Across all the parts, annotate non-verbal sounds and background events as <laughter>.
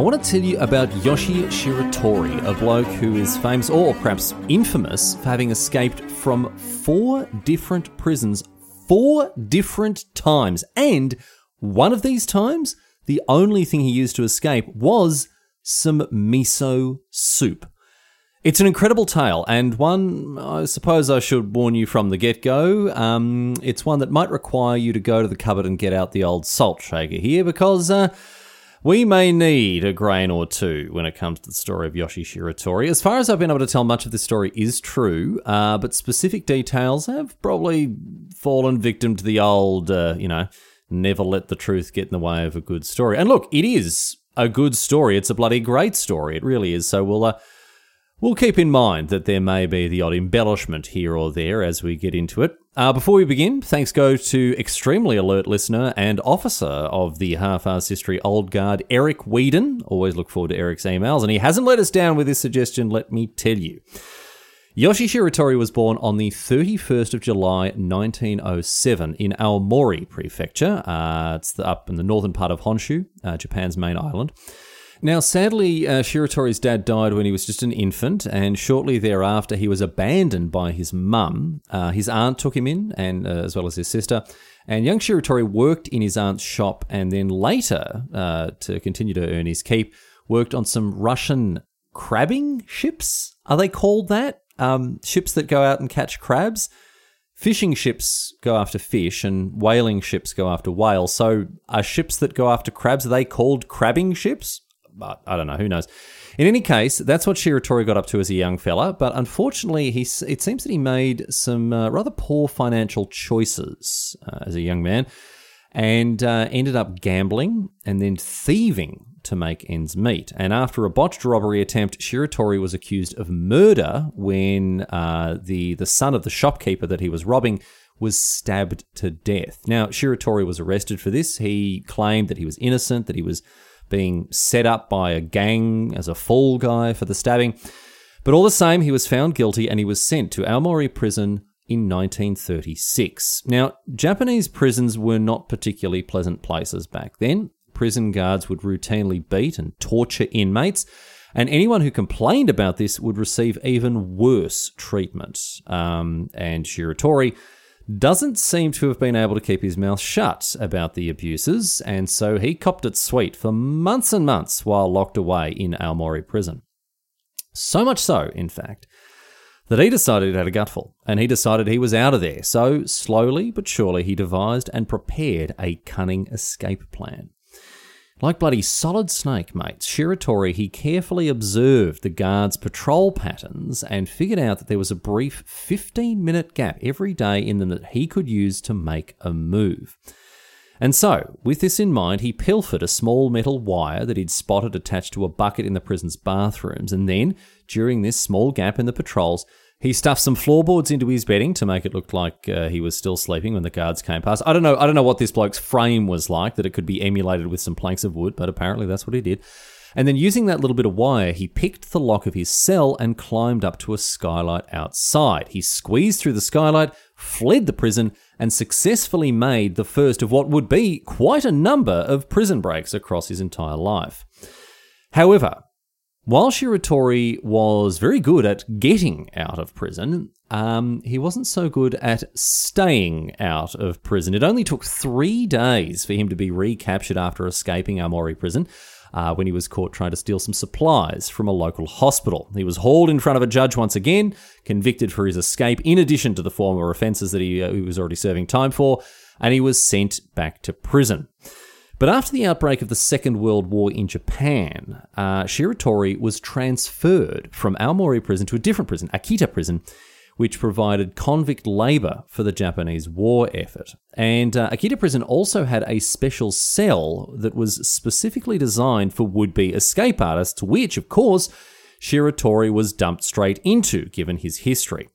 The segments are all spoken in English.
want to tell you about Yoshie Shiratori, a bloke who is famous, or perhaps infamous, for having escaped from four different prisons four different times. And one of these times, the only thing he used to escape was some miso soup. It's an incredible tale, and one I suppose I should warn you from the get go. Um, it's one that might require you to go to the cupboard and get out the old salt shaker here because. Uh, we may need a grain or two when it comes to the story of Yoshie Shiratori. As far as I've been able to tell, much of this story is true, uh, but specific details have probably fallen victim to the old, uh, you know, never let the truth get in the way of a good story. And look, it is a good story. It's a bloody great story. It really is. So we'll. Uh, We'll keep in mind that there may be the odd embellishment here or there as we get into it. Uh, before we begin, thanks go to extremely alert listener and officer of the Half-Arsed History Old Guard, Eric Whedon. Always look forward to Eric's emails, and he hasn't let us down with this suggestion, let me tell you. Yoshie Shiratori was born on the 31st of July 1907 in Aomori Prefecture. Uh, it's the, up in the northern part of Honshu, uh, Japan's main island. Now, sadly, uh, Shiratori's dad died when he was just an infant, and shortly thereafter, he was abandoned by his mum. Uh, his aunt took him in, and uh, as well as his sister. And young Shiratori worked in his aunt's shop, and then later, uh, to continue to earn his keep, worked on some Russian crabbing ships. Are they called that? Um, ships that go out and catch crabs. Fishing ships go after fish, and whaling ships go after whales. So, are ships that go after crabs are they called crabbing ships? But I don't know. Who knows? In any case, that's what Shiratori got up to as a young fella. But unfortunately, he it seems that he made some uh, rather poor financial choices uh, as a young man, and uh, ended up gambling and then thieving to make ends meet. And after a botched robbery attempt, Shiratori was accused of murder when uh, the the son of the shopkeeper that he was robbing was stabbed to death. Now, Shiratori was arrested for this. He claimed that he was innocent, that he was being set up by a gang as a fall guy for the stabbing. But all the same, he was found guilty and he was sent to Aomori prison in 1936. Now, Japanese prisons were not particularly pleasant places back then. Prison guards would routinely beat and torture inmates, and anyone who complained about this would receive even worse treatment. Um, and Shiratori doesn't seem to have been able to keep his mouth shut about the abuses, and so he copped it sweet for months and months while locked away in Aomori prison. So much so, in fact, that he decided he had a gutful, and he decided he was out of there. So, slowly but surely, he devised and prepared a cunning escape plan. Like bloody solid snake, mates, Shiratori, he carefully observed the guards' patrol patterns and figured out that there was a brief 15 minute gap every day in them that he could use to make a move. And so, with this in mind, he pilfered a small metal wire that he'd spotted attached to a bucket in the prison's bathrooms, and then, during this small gap in the patrols, he stuffed some floorboards into his bedding to make it look like uh, he was still sleeping when the guards came past. I don't know. I don't know what this bloke's frame was like that it could be emulated with some planks of wood, but apparently that's what he did. And then using that little bit of wire, he picked the lock of his cell and climbed up to a skylight outside. He squeezed through the skylight, fled the prison, and successfully made the first of what would be quite a number of prison breaks across his entire life. However, while Shiratori was very good at getting out of prison, um, he wasn't so good at staying out of prison. It only took three days for him to be recaptured after escaping Aomori prison. Uh, when he was caught trying to steal some supplies from a local hospital. He was hauled in front of a judge once again, convicted for his escape, in addition to the former offences that he, uh, he was already serving time for, and he was sent back to prison. But after the outbreak of the Second World War in Japan, uh, Shiratori was transferred from Aomori prison to a different prison, Akita prison, which provided convict labour for the Japanese war effort. And uh, Akita prison also had a special cell that was specifically designed for would be escape artists, which, of course, Shiratori was dumped straight into, given his history.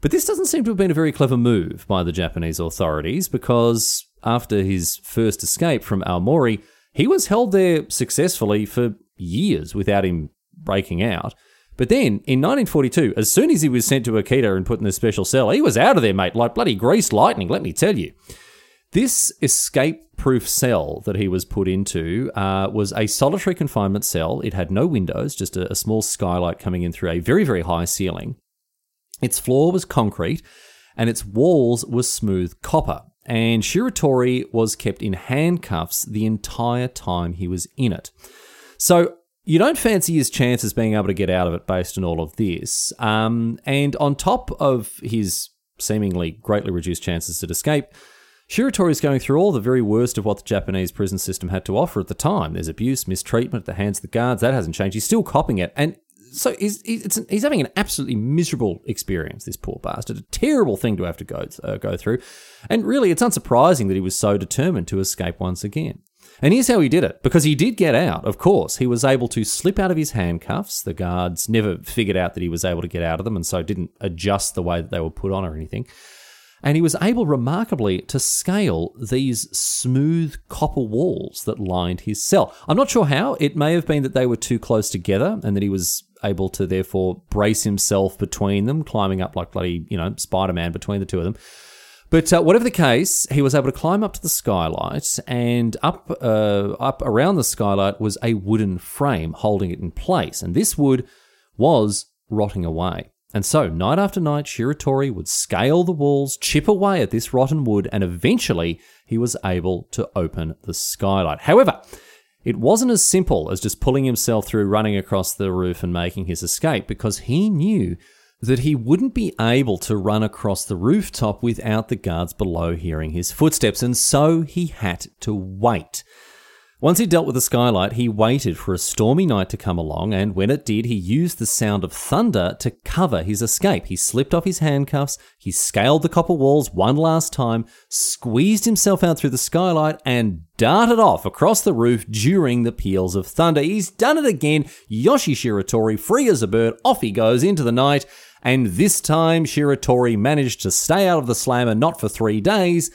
But this doesn't seem to have been a very clever move by the Japanese authorities because after his first escape from Aomori, he was held there successfully for years without him breaking out. But then, in 1942, as soon as he was sent to Akita and put in the special cell, he was out of there, mate, like bloody grease lightning, let me tell you. This escape proof cell that he was put into uh, was a solitary confinement cell. It had no windows, just a, a small skylight coming in through a very, very high ceiling. Its floor was concrete and its walls were smooth copper and Shiratori was kept in handcuffs the entire time he was in it. So you don't fancy his chances being able to get out of it based on all of this. Um, and on top of his seemingly greatly reduced chances to escape, Shiratori is going through all the very worst of what the Japanese prison system had to offer at the time. There's abuse, mistreatment at the hands of the guards. That hasn't changed. He's still copping it. And so he's, he's having an absolutely miserable experience, this poor bastard. A terrible thing to have to go, uh, go through. And really, it's unsurprising that he was so determined to escape once again. And here's how he did it. Because he did get out, of course. He was able to slip out of his handcuffs. The guards never figured out that he was able to get out of them and so didn't adjust the way that they were put on or anything. And he was able, remarkably, to scale these smooth copper walls that lined his cell. I'm not sure how. It may have been that they were too close together and that he was able to therefore brace himself between them, climbing up like bloody, you know, Spider Man between the two of them. But uh, whatever the case, he was able to climb up to the skylight, and up uh, up around the skylight was a wooden frame holding it in place, and this wood was rotting away. And so, night after night, Shiratori would scale the walls, chip away at this rotten wood, and eventually he was able to open the skylight. However, it wasn't as simple as just pulling himself through running across the roof and making his escape because he knew that he wouldn't be able to run across the rooftop without the guards below hearing his footsteps, and so he had to wait. Once he dealt with the skylight, he waited for a stormy night to come along, and when it did, he used the sound of thunder to cover his escape. He slipped off his handcuffs, he scaled the copper walls one last time, squeezed himself out through the skylight, and darted off across the roof during the peals of thunder. He's done it again. Yoshie Shiratori, free as a bird, off he goes into the night, and this time Shiratori managed to stay out of the slammer not for three days,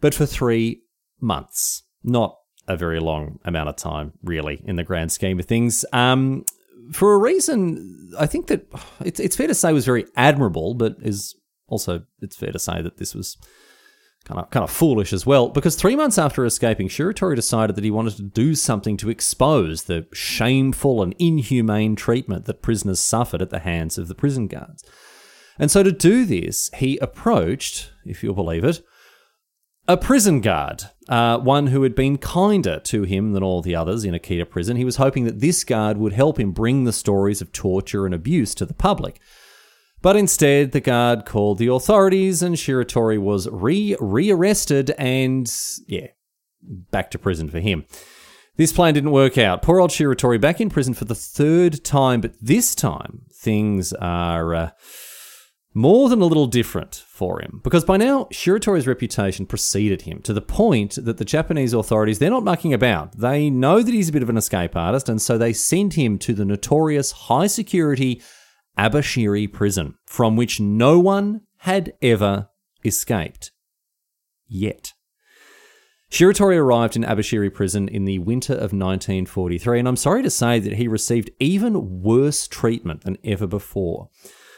but for three months. Not a very long amount of time, really, in the grand scheme of things. Um, for a reason, I think that <sighs> it's, it's fair to say was very admirable, but is also it's fair to say that this was kind of kind of foolish as well. Because three months after escaping, Shiratori decided that he wanted to do something to expose the shameful and inhumane treatment that prisoners suffered at the hands of the prison guards. And so to do this, he approached, if you'll believe it, a prison guard, uh, one who had been kinder to him than all the others in Akita prison. He was hoping that this guard would help him bring the stories of torture and abuse to the public. But instead, the guard called the authorities, and Shiratori was re rearrested and, yeah, back to prison for him. This plan didn't work out. Poor old Shiratori back in prison for the third time, but this time things are. Uh, more than a little different for him because by now Shiratori's reputation preceded him to the point that the Japanese authorities they're not mucking about. They know that he's a bit of an escape artist and so they send him to the notorious high security Abashiri prison from which no one had ever escaped yet. Shiratori arrived in Abashiri prison in the winter of 1943 and I'm sorry to say that he received even worse treatment than ever before.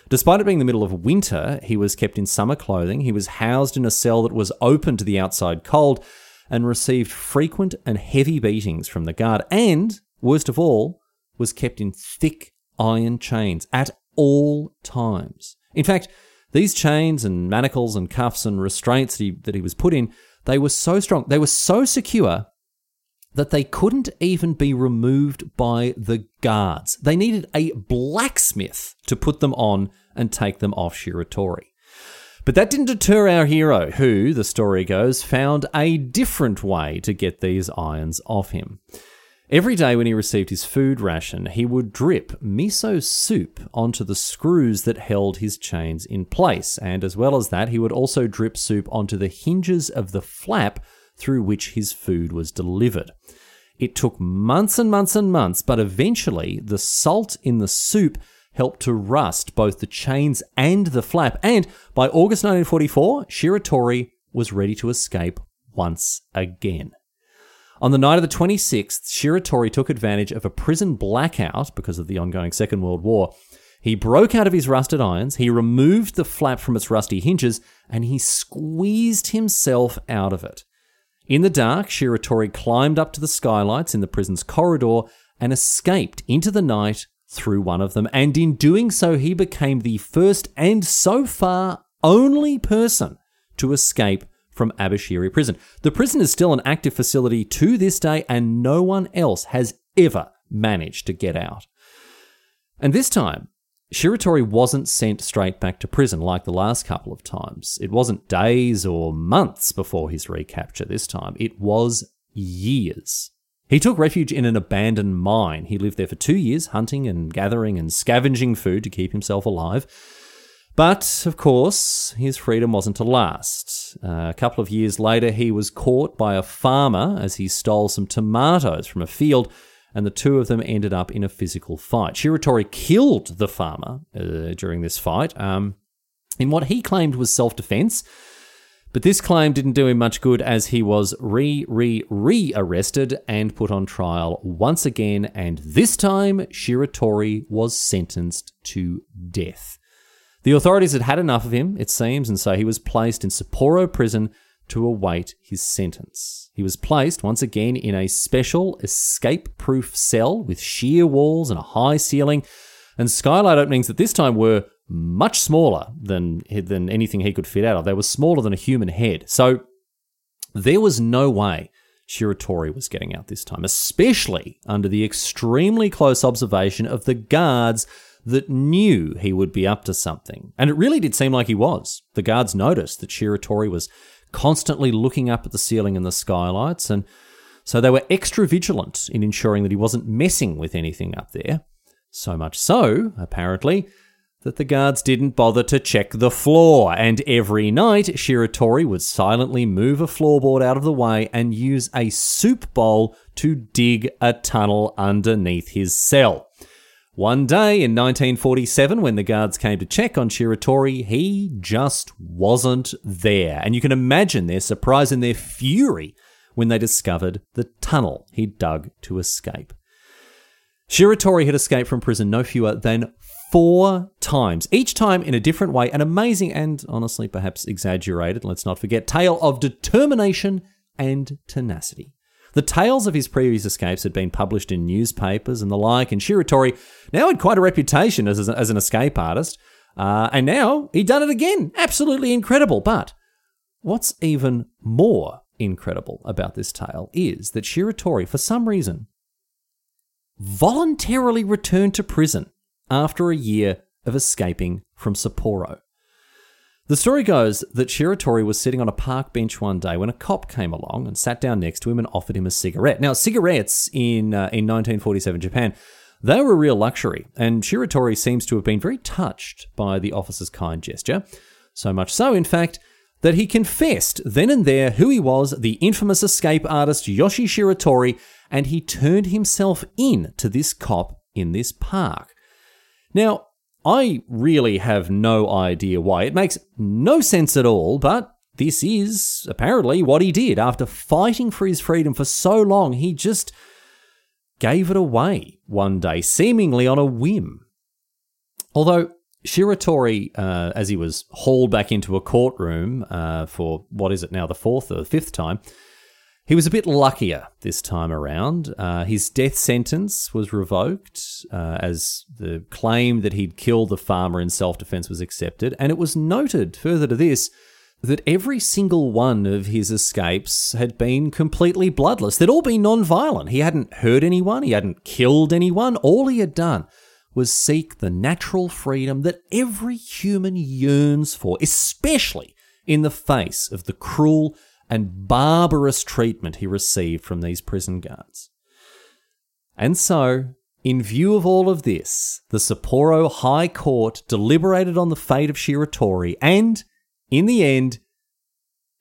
Despite it being the middle of winter, he was kept in summer clothing. He was housed in a cell that was open to the outside cold and received frequent and heavy beatings from the guard. And worst of all, was kept in thick iron chains at all times. In fact, these chains and manacles and cuffs and restraints that he, that he was put in, they were so strong, they were so secure that they couldn't even be removed by the guards. They needed a blacksmith to put them on and take them off Shiratori. But that didn't deter our hero, who, the story goes, found a different way to get these irons off him. Every day when he received his food ration, he would drip miso soup onto the screws that held his chains in place, and as well as that, he would also drip soup onto the hinges of the flap through which his food was delivered. It took months and months and months, but eventually the salt in the soup helped to rust both the chains and the flap, and by August 1944, Shiratori was ready to escape once again. On the night of the 26th, Shiratori took advantage of a prison blackout because of the ongoing Second World War. He broke out of his rusted irons, he removed the flap from its rusty hinges, and he squeezed himself out of it. In the dark, Shiratori climbed up to the skylights in the prison's corridor and escaped into the night through one of them. And in doing so, he became the first and so far only person to escape from Abashiri prison. The prison is still an active facility to this day, and no one else has ever managed to get out. And this time, Shiratori wasn't sent straight back to prison like the last couple of times. It wasn't days or months before his recapture this time, it was years. He took refuge in an abandoned mine. He lived there for two years, hunting and gathering and scavenging food to keep himself alive. But, of course, his freedom wasn't to last. Uh, a couple of years later, he was caught by a farmer as he stole some tomatoes from a field, and the two of them ended up in a physical fight. Shiratori killed the farmer uh, during this fight um, in what he claimed was self defense. But this claim didn't do him much good as he was re, re, re arrested and put on trial once again, and this time Shiratori was sentenced to death. The authorities had had enough of him, it seems, and so he was placed in Sapporo prison to await his sentence. He was placed once again in a special escape proof cell with sheer walls and a high ceiling and skylight openings that this time were much smaller than, than anything he could fit out of. They were smaller than a human head. So there was no way Shiratori was getting out this time, especially under the extremely close observation of the guards that knew he would be up to something. And it really did seem like he was. The guards noticed that Shiratori was constantly looking up at the ceiling and the skylights, and so they were extra vigilant in ensuring that he wasn't messing with anything up there. So much so, apparently, that the guards didn't bother to check the floor, and every night Shiratori would silently move a floorboard out of the way and use a soup bowl to dig a tunnel underneath his cell. One day in 1947, when the guards came to check on Shiratori, he just wasn't there. And you can imagine their surprise and their fury when they discovered the tunnel he'd dug to escape. Shiratori had escaped from prison no fewer than four times, each time in a different way, an amazing and honestly perhaps exaggerated, let's not forget, tale of determination and tenacity. The tales of his previous escapes had been published in newspapers and the like, and Shiratori now had quite a reputation as, as an escape artist. Uh, and now he'd done it again. Absolutely incredible. But what's even more incredible about this tale is that Shiratori, for some reason, voluntarily returned to prison after a year of escaping from Sapporo. The story goes that Shiratori was sitting on a park bench one day when a cop came along and sat down next to him and offered him a cigarette. Now, cigarettes in uh, in 1947 Japan, they were a real luxury, and Shiratori seems to have been very touched by the officer's kind gesture. So much so, in fact, that he confessed then and there who he was, the infamous escape artist Yoshie Shiratori, and he turned himself in to this cop in this park. Now, I really have no idea why. It makes no sense at all, but this is apparently what he did. After fighting for his freedom for so long, he just gave it away one day, seemingly on a whim. Although Shiratori, uh, as he was hauled back into a courtroom uh, for what is it now, the fourth or fifth time, He was a bit luckier this time around. Uh, his death sentence was revoked uh, as the claim that he'd killed the farmer in self defense was accepted. And it was noted, further to this, that every single one of his escapes had been completely bloodless. They'd all been non violent. He hadn't hurt anyone, he hadn't killed anyone. All he had done was seek the natural freedom that every human yearns for, especially in the face of the cruel and barbarous treatment he received from these prison guards. And so, in view of all of this, the Sapporo High Court deliberated on the fate of Shiratori and, in the end,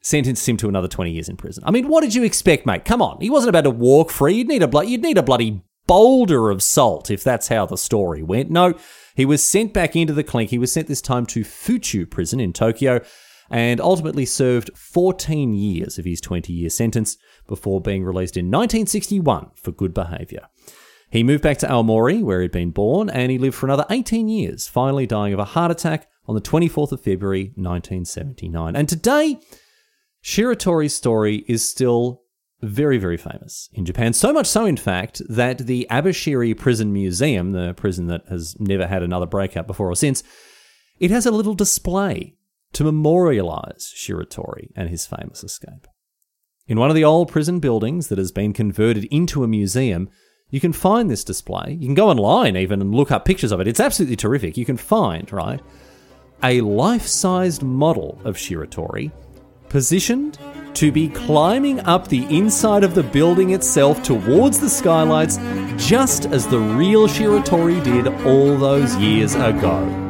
sentenced him to another 20 years in prison. I mean, what did you expect, mate? Come on. He wasn't about to walk free. You'd need a, blo- you'd need a bloody boulder of salt if that's how the story went. No, he was sent back into the clink. He was sent this time to Fuchu prison in Tokyo and ultimately served 14 years of his 20 year sentence before being released in 1961 for good behaviour. He moved back to Aomori, where he'd been born, and he lived for another 18 years, finally dying of a heart attack on the 24th of February 1979. And today, Shiratori's story is still very, very famous in Japan. So much so, in fact, that the Abashiri Prison Museum, the prison that has never had another breakout before or since, it has a little display to memorialize Shiratori and his famous escape. In one of the old prison buildings that has been converted into a museum, you can find this display. You can go online even and look up pictures of it. It's absolutely terrific. You can find, right, a life sized model of Shiratori positioned to be climbing up the inside of the building itself towards the skylights, just as the real Shiratori did all those years ago.